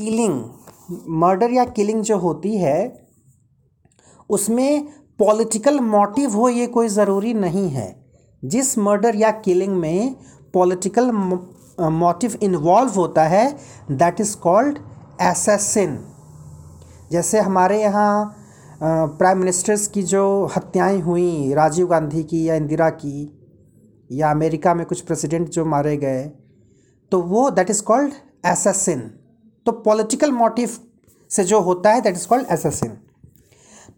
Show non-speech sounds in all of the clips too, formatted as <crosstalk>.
Killing, murder या killing जो होती है, उसमें पॉलिटिकल मोटिव हो ये कोई ज़रूरी नहीं है। जिस मर्डर या किलिंग में पॉलिटिकल मोटिव इन्वॉल्व होता है दैट इज़ कॉल्ड एसेसिन जैसे हमारे यहाँ प्राइम मिनिस्टर्स की जो हत्याएँ हुई, राजीव गांधी की या इंदिरा की, या अमेरिका में कुछ प्रेसिडेंट जो मारे गए तो वो दैट इज़ कॉल्ड एसेसिन तो पॉलिटिकल मोटिव से जो होता है दैट इज़ कॉल्ड एसेसिन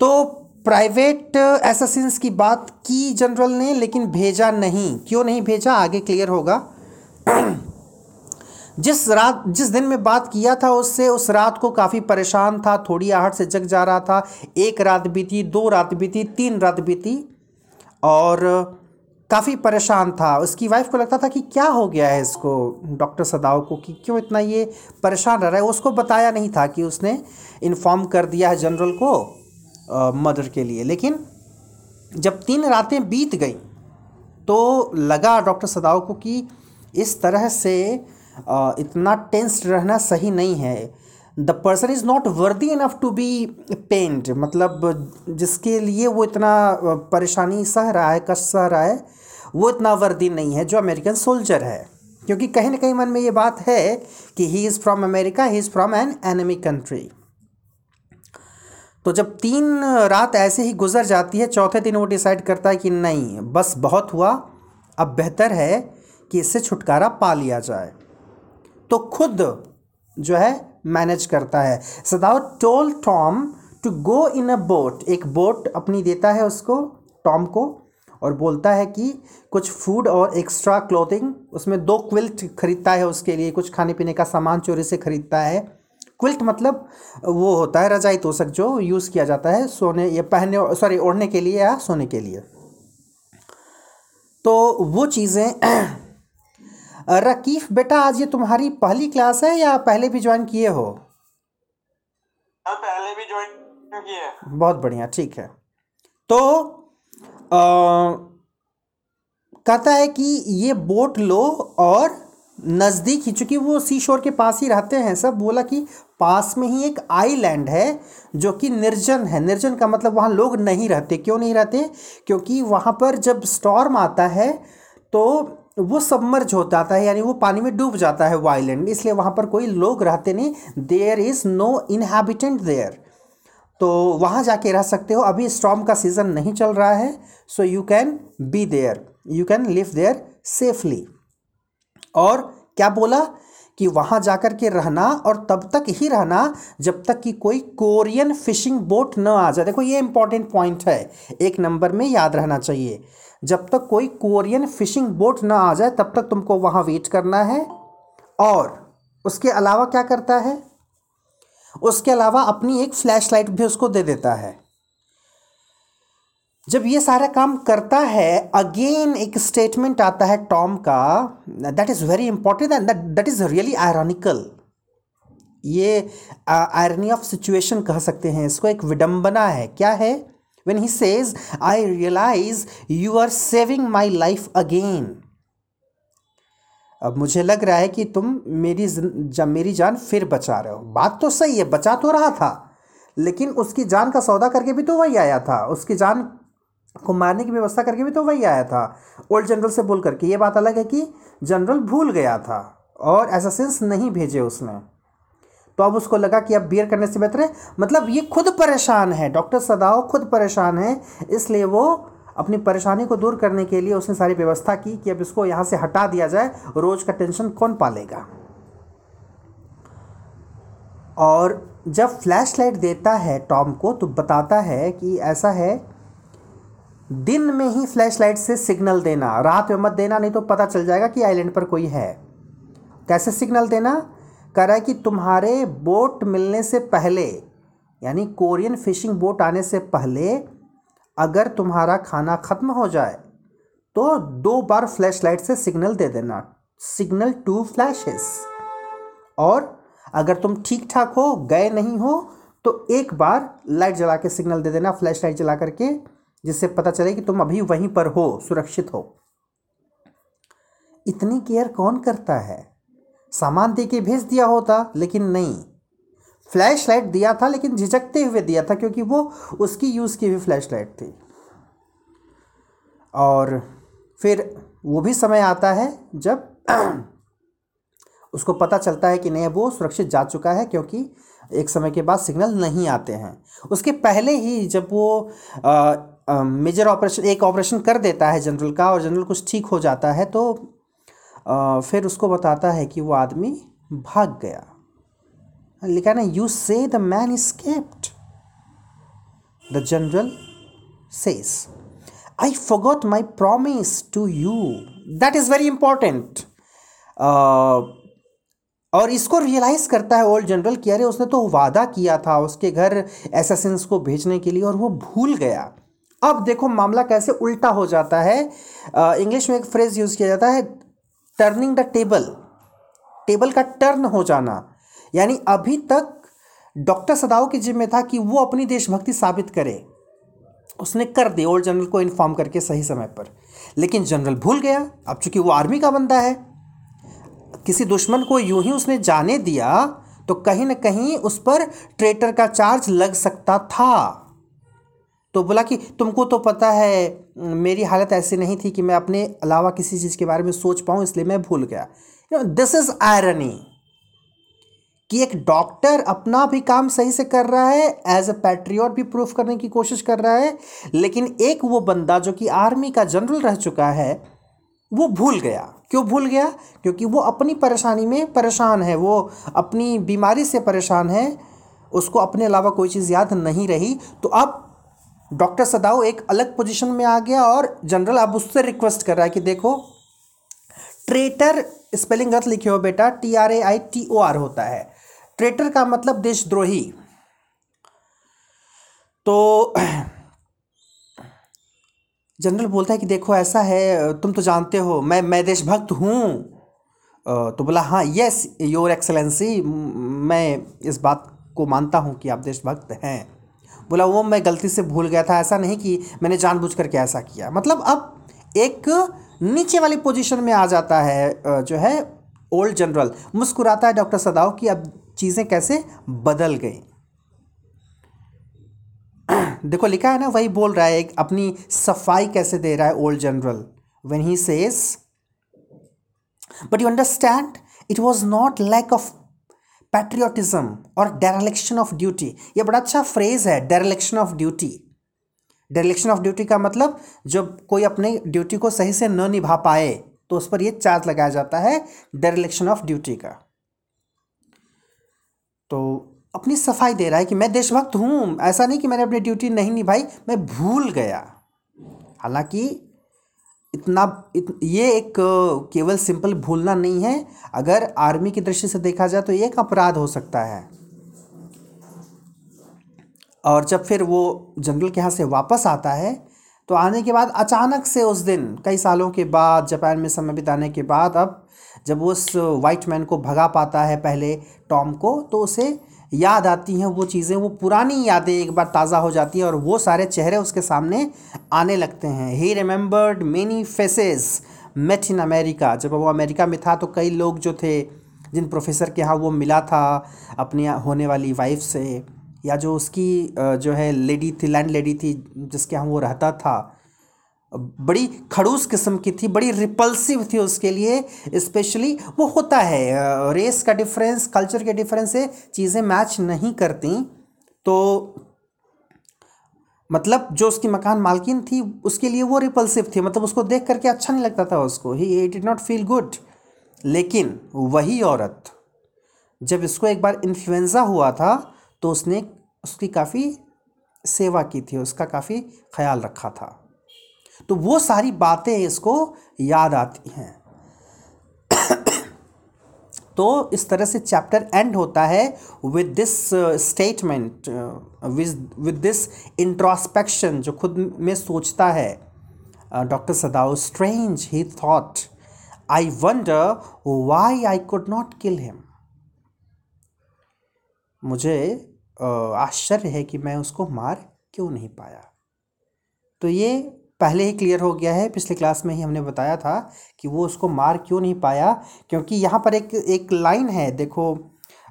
तो प्राइवेट एसेसिन्स की बात की जनरल ने, लेकिन भेजा नहीं। क्यों नहीं भेजा? आगे क्लियर होगा। <clears throat> जिस रात, जिस दिन में बात किया था उससे, उस रात को काफ़ी परेशान था, थोड़ी आहट से जग जा रहा था। एक रात बीती, दो रात बीती, तीन रात बीती। और काफ़ी परेशान था। उसकी वाइफ को लगता था कि क्या हो गया है इसको डॉक्टर सदाव को, कि क्यों इतना ये परेशान रह रहा है? उसको बताया नहीं था कि उसने इन्फॉर्म कर दिया है जनरल को मदर के लिए। लेकिन जब तीन रातें बीत गई तो लगा डॉक्टर सदाव को कि इस तरह से इतना टेंस्ड रहना सही नहीं है। The person is not worthy enough to be paid मतलब जिसके लिए वो इतना परेशानी सह रहा है, कष्ट सह रहा है वो इतना वर्दी नहीं है जो अमेरिकन सोल्जर है। क्योंकि कहीं ना कहीं मन में ये बात है कि he is from America he is from an enemy country तो जब तीन रात ऐसे ही गुजर जाती है, चौथे दिन वो डिसाइड करता है कि नहीं, बस बहुत हुआ, अब बेहतर है कि इससे छुटकारा पा लिया जाए। तो खुद जो है मैनेज करता है। Sadao told Tom to go in a boat एक बोट अपनी देता है उसको टॉम को। और बोलता है कि कुछ फ़ूड और एक्स्ट्रा क्लोथिंग उसमें दो क्विल्ट खरीदता है उसके लिए कुछ खाने पीने का सामान चोरी से खरीदता है। क्विल्ट मतलब वो होता है रजाई तोशक जो यूज़ किया जाता है सोने या पहनने सॉरी ओढ़ने के लिए या सोने के लिए। तो वो चीज़ें <clears throat> रकीफ बेटा आज ये तुम्हारी पहली क्लास है या पहले भी ज्वाइन किए हो? हाँ, पहले भी ज्वाइन किए बहुत बढ़िया ठीक है। तो कहता है कि ये बोट लो और नज़दीक ही, चूँकि वो सी शोर के पास ही रहते हैं सब, बोला कि पास में ही एक आईलैंड है जो कि निर्जन है। निर्जन का मतलब वहाँ लोग नहीं रहते। क्यों नहीं रहते? क्योंकि वहाँ पर जब स्टॉर्म आता है तो वो सबमर्ज हो जाता है, यानी वो पानी में डूब जाता है वो आइलैंड इसलिए वहाँ पर कोई लोग रहते नहीं। There is no inhabitant there तो वहाँ जाके रह सकते हो। अभी स्टॉर्म का सीज़न नहीं चल रहा है so you can be there you can live there safely और क्या बोला कि वहाँ जाकर के रहना और तब तक ही रहना जब तक कि कोई कोरियन फिशिंग बोट न आ जाए। देखो, ये इंपॉर्टेंट पॉइंट है, एक नंबर में याद रहना चाहिए। जब तक कोई कोरियन फिशिंग बोट ना आ जाए, तब तक तुमको वहाँ वेट करना है। और उसके अलावा क्या करता है? उसके अलावा अपनी एक फ्लैश लाइट भी उसको दे देता है। जब ये सारा काम करता है अगेन एक स्टेटमेंट आता है टॉम का that is very important and that is really ironical ये आयरनी ऑफ़ सिचुएशन कह सकते हैं, इसको एक विडंबना है। क्या है? When he says I realize you are saving my life again. अब मुझे लग रहा है कि तुम मेरी जब मेरी जान फिर बचा रहे हो। बात तो सही है, बचा तो रहा था, लेकिन उसकी जान का सौदा करके भी तो वही आया था। उसकी जान को मारने की व्यवस्था करके भी तो वही आया था। ओल्ड जनरल से बोल करके ये बात अलग है कि जनरल भूल गया था और एसेंस नहीं भेजे उसने। तो अब उसको लगा कि अब बियर करने से बेहतर है। मतलब ये खुद परेशान है डॉक्टर सदाओ खुद परेशान है, इसलिए वो अपनी परेशानी को दूर करने के लिए उसने सारी व्यवस्था की कि अब इसको यहाँ से हटा दिया जाए, रोज़ का टेंशन कौन पालेगा? और जब फ्लैश लाइट देता है टॉम को तो बताता है कि ऐसा है, दिन में ही फ्लैश लाइट से सिग्नल देना, रात में मत देना, नहीं तो पता चल जाएगा कि आइलैंड पर कोई है। कैसे सिग्नल देना? कह रहा है कि तुम्हारे बोट मिलने से पहले, यानी कोरियन फिशिंग बोट आने से पहले अगर तुम्हारा खाना ख़त्म हो जाए तो दो बार फ्लैश लाइट से सिग्नल दे देना। सिग्नल टू फ्लैशेस और अगर तुम ठीक ठाक हो, गए नहीं हो तो एक बार लाइट जला के सिग्नल दे देना फ्लैश लाइट जला करके, जिससे पता चले कि तुम अभी वहीं पर हो, सुरक्षित हो। इतनी केयर कौन करता है? सामान दे के भेज दिया होता, लेकिन नहीं। फ्लैश लाइट दिया था लेकिन झिझकते हुए दिया था क्योंकि वो उसकी यूज़ की हुई फ्लैश लाइट थी। और फिर वो भी समय आता है जब <clears throat> उसको पता चलता है कि नहीं वो सुरक्षित जा चुका है क्योंकि एक समय के बाद सिग्नल नहीं आते हैं। उसके पहले ही जब वो मेजर ऑपरेशन एक ऑपरेशन कर देता है जनरल का और जनरल कुछ ठीक हो जाता है तो आ, फिर उसको बताता है कि वो आदमी भाग गया। लिखा ना you say the man escaped the general says I forgot my promise to you that is very important और इसको रियलाइज़ करता है ओल्ड जनरल कि अरे, उसने तो वादा किया था उसके घर एसेसिन्स को भेजने के लिए और वो भूल गया। अब देखो मामला कैसे उल्टा हो जाता है। इंग्लिश में एक फ्रेज यूज़ किया जाता है टर्निंग द टेबल टेबल का टर्न हो जाना। यानी अभी तक डॉक्टर सदाओ की जिम्मे था कि वो अपनी देशभक्ति साबित करे। उसने कर दी ओल्ड जनरल को इन्फॉर्म करके सही समय पर। लेकिन जनरल भूल गया। अब चूँकि वो आर्मी का बंदा है, किसी दुश्मन को यूँ ही उसने जाने दिया तो कहीं ना कहीं उस पर ट्रेटर का चार्ज लग सकता था। तो बोला कि तुमको तो पता है, मेरी हालत ऐसी नहीं थी कि मैं अपने अलावा किसी चीज़ के बारे में सोच पाऊँ, इसलिए मैं भूल गया। दिस इज़ आयरनी कि एक डॉक्टर अपना भी काम सही से कर रहा है एज ए पैट्रियट भी प्रूफ करने की कोशिश कर रहा है, लेकिन एक वो बंदा जो कि आर्मी का जनरल रह चुका है, वो भूल गया। क्यों भूल गया? क्योंकि वो अपनी परेशानी में परेशान है, वो अपनी बीमारी से परेशान है, उसको अपने अलावा कोई चीज़ याद नहीं रही। तो अब डॉक्टर सदाओ एक अलग पोजीशन में आ गया और जनरल अब उससे रिक्वेस्ट कर रहा है कि देखो ट्रेटर स्पेलिंग गलत लिखे हो बेटा T R A I T O R होता है। ट्रेटर का मतलब देशद्रोही। तो जनरल बोलता है कि देखो, ऐसा है, तुम तो जानते हो, मैं मैं देशभक्त हूँ। तो बोला हाँ यस योर एक्सलेंसी मैं इस बात को मानता हूँ कि आप देशभक्त हैं। बोला, वो मैं गलती से भूल गया था, ऐसा नहीं कि मैंने जानबूझ करके ऐसा किया। मतलब अब एक नीचे वाली पोजीशन में आ जाता है जो है ओल्ड जनरल। मुस्कुराता है डॉक्टर सदाव कि अब चीज़ें कैसे बदल गई। देखो, लिखा है ना, वही बोल रहा है अपनी सफ़ाई कैसे दे रहा है old general. When he says but you understand it was not lack of patriotism और डेरलेक्शन ऑफ़ ड्यूटी ये बड़ा अच्छा फ्रेज है dereliction of duty dereliction of duty का मतलब जब कोई अपने ड्यूटी को सही से न निभा पाए तो उस पर यह चार्ज लगाया जाता है डेरलेक्शन ऑफ़ ड्यूटी का। तो अपनी सफ़ाई दे रहा है कि मैं देशभक्त हूँ ऐसा नहीं कि मैंने अपनी ड्यूटी नहीं निभाई मैं भूल गया। हालाँकि इतना इत, ये एक केवल सिंपल भूलना नहीं है अगर आर्मी की दृष्टि से देखा जाए तो ये एक अपराध हो सकता है। और जब फिर वो जनरल के यहाँ से वापस आता है तो आने के बाद अचानक से उस दिन, कई सालों के बाद, जापान में समय बिताने के बाद अब, जब उस वाइट मैन को भगा पाता है पहले टॉम को तो उसे याद आती हैं वो चीज़ें, वो पुरानी यादें एक बार ताज़ा हो जाती हैं और वो सारे चेहरे उसके सामने आने लगते हैं। He remembered many faces met in America जब वो अमेरिका में था तो कई लोग जो थे, जिन प्रोफेसर के यहाँ वो मिला था अपनी होने वाली वाइफ से। या जो उसकी जो है लेडी थी लैंड लेडी थी, जिसके यहाँ वो रहता था, बड़ी खड़ूस किस्म की थी, बड़ी रिपल्सिव थी उसके लिए स्पेशली वो होता है रेस का डिफरेंस कल्चर के डिफरेंस से चीज़ें मैच नहीं करती। तो मतलब जो उसकी मकान मालकिन थी, उसके लिए वो रिपल्सिव थी मतलब उसको देख करके अच्छा नहीं लगता था उसको। He it did not feel good लेकिन वही औरत, जब इसको एक बार इन्फ्लुएंज़ा हुआ था तो उसने उसकी काफ़ी सेवा की थी, उसका काफ़ी ख्याल रखा था। तो वो सारी बातें इसको याद आती हैं। <coughs> तो इस तरह से चैप्टर एंड होता है with this statement with this introspection जो खुद में सोचता है। Doctor Sadao strange he thought I wonder why I could not kill him मुझे आश्चर्य है कि मैं उसको मार क्यों नहीं पाया। तो ये पहले ही क्लियर हो गया है पिछले क्लास में ही हमने बताया था कि वो उसको मार क्यों नहीं पाया क्योंकि यहाँ पर एक एक लाइन है देखो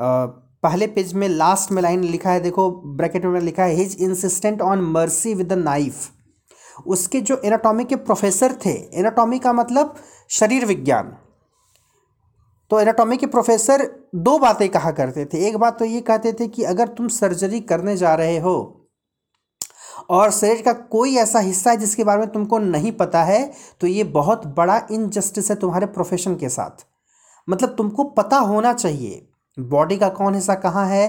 आ, पहले पेज में लास्ट में लाइन लिखा है देखो ब्रैकेट में लिखा है his insistent on mercy with the knife उसके जो एनाटॉमी के प्रोफेसर थे एनाटॉमी का मतलब शरीर विज्ञान। तो एनाटॉमी के प्रोफेसर दो बातें कहा करते थे। एक बात तो ये कहते थे कि अगर तुम सर्जरी करने जा रहे हो और शरीर का कोई ऐसा हिस्सा है जिसके बारे में तुमको नहीं पता है तो ये बहुत बड़ा इनजस्टिस है तुम्हारे प्रोफेशन के साथ। मतलब तुमको पता होना चाहिए बॉडी का कौन हिस्सा कहाँ है।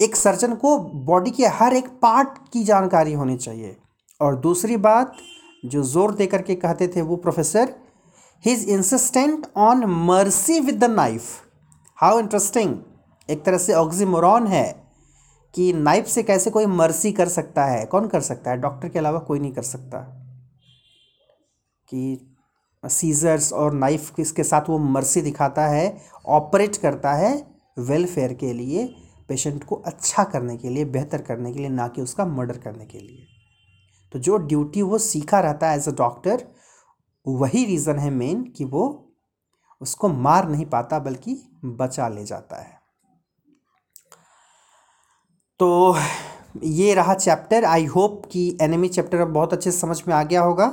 एक सर्जन को बॉडी के हर एक पार्ट की जानकारी होनी चाहिए। और दूसरी बात, जो ज़ोर दे करके कहते थे वो professor his insistent on mercy with the knife how interesting एक तरह से ऑक्सीमोरॉन है कि नाइफ से कैसे कोई मर्सी कर सकता है? कौन कर सकता है? डॉक्टर के अलावा कोई नहीं कर सकता। कि सीजर्स और नाइफ इसके साथ वो मर्सी दिखाता है ऑपरेट करता है वेलफेयर के लिए पेशेंट को अच्छा करने के लिए, बेहतर करने के लिए, ना कि उसका मर्डर करने के लिए। तो जो ड्यूटी वो सीखा रहता है एज अ डॉक्टर वही रीज़न है मेन कि वो उसको मार नहीं पाता, बल्कि बचा ले जाता है। तो ये रहा चैप्टर आई होप कि एनिमी चैप्टर अब बहुत अच्छे से समझ में आ गया होगा।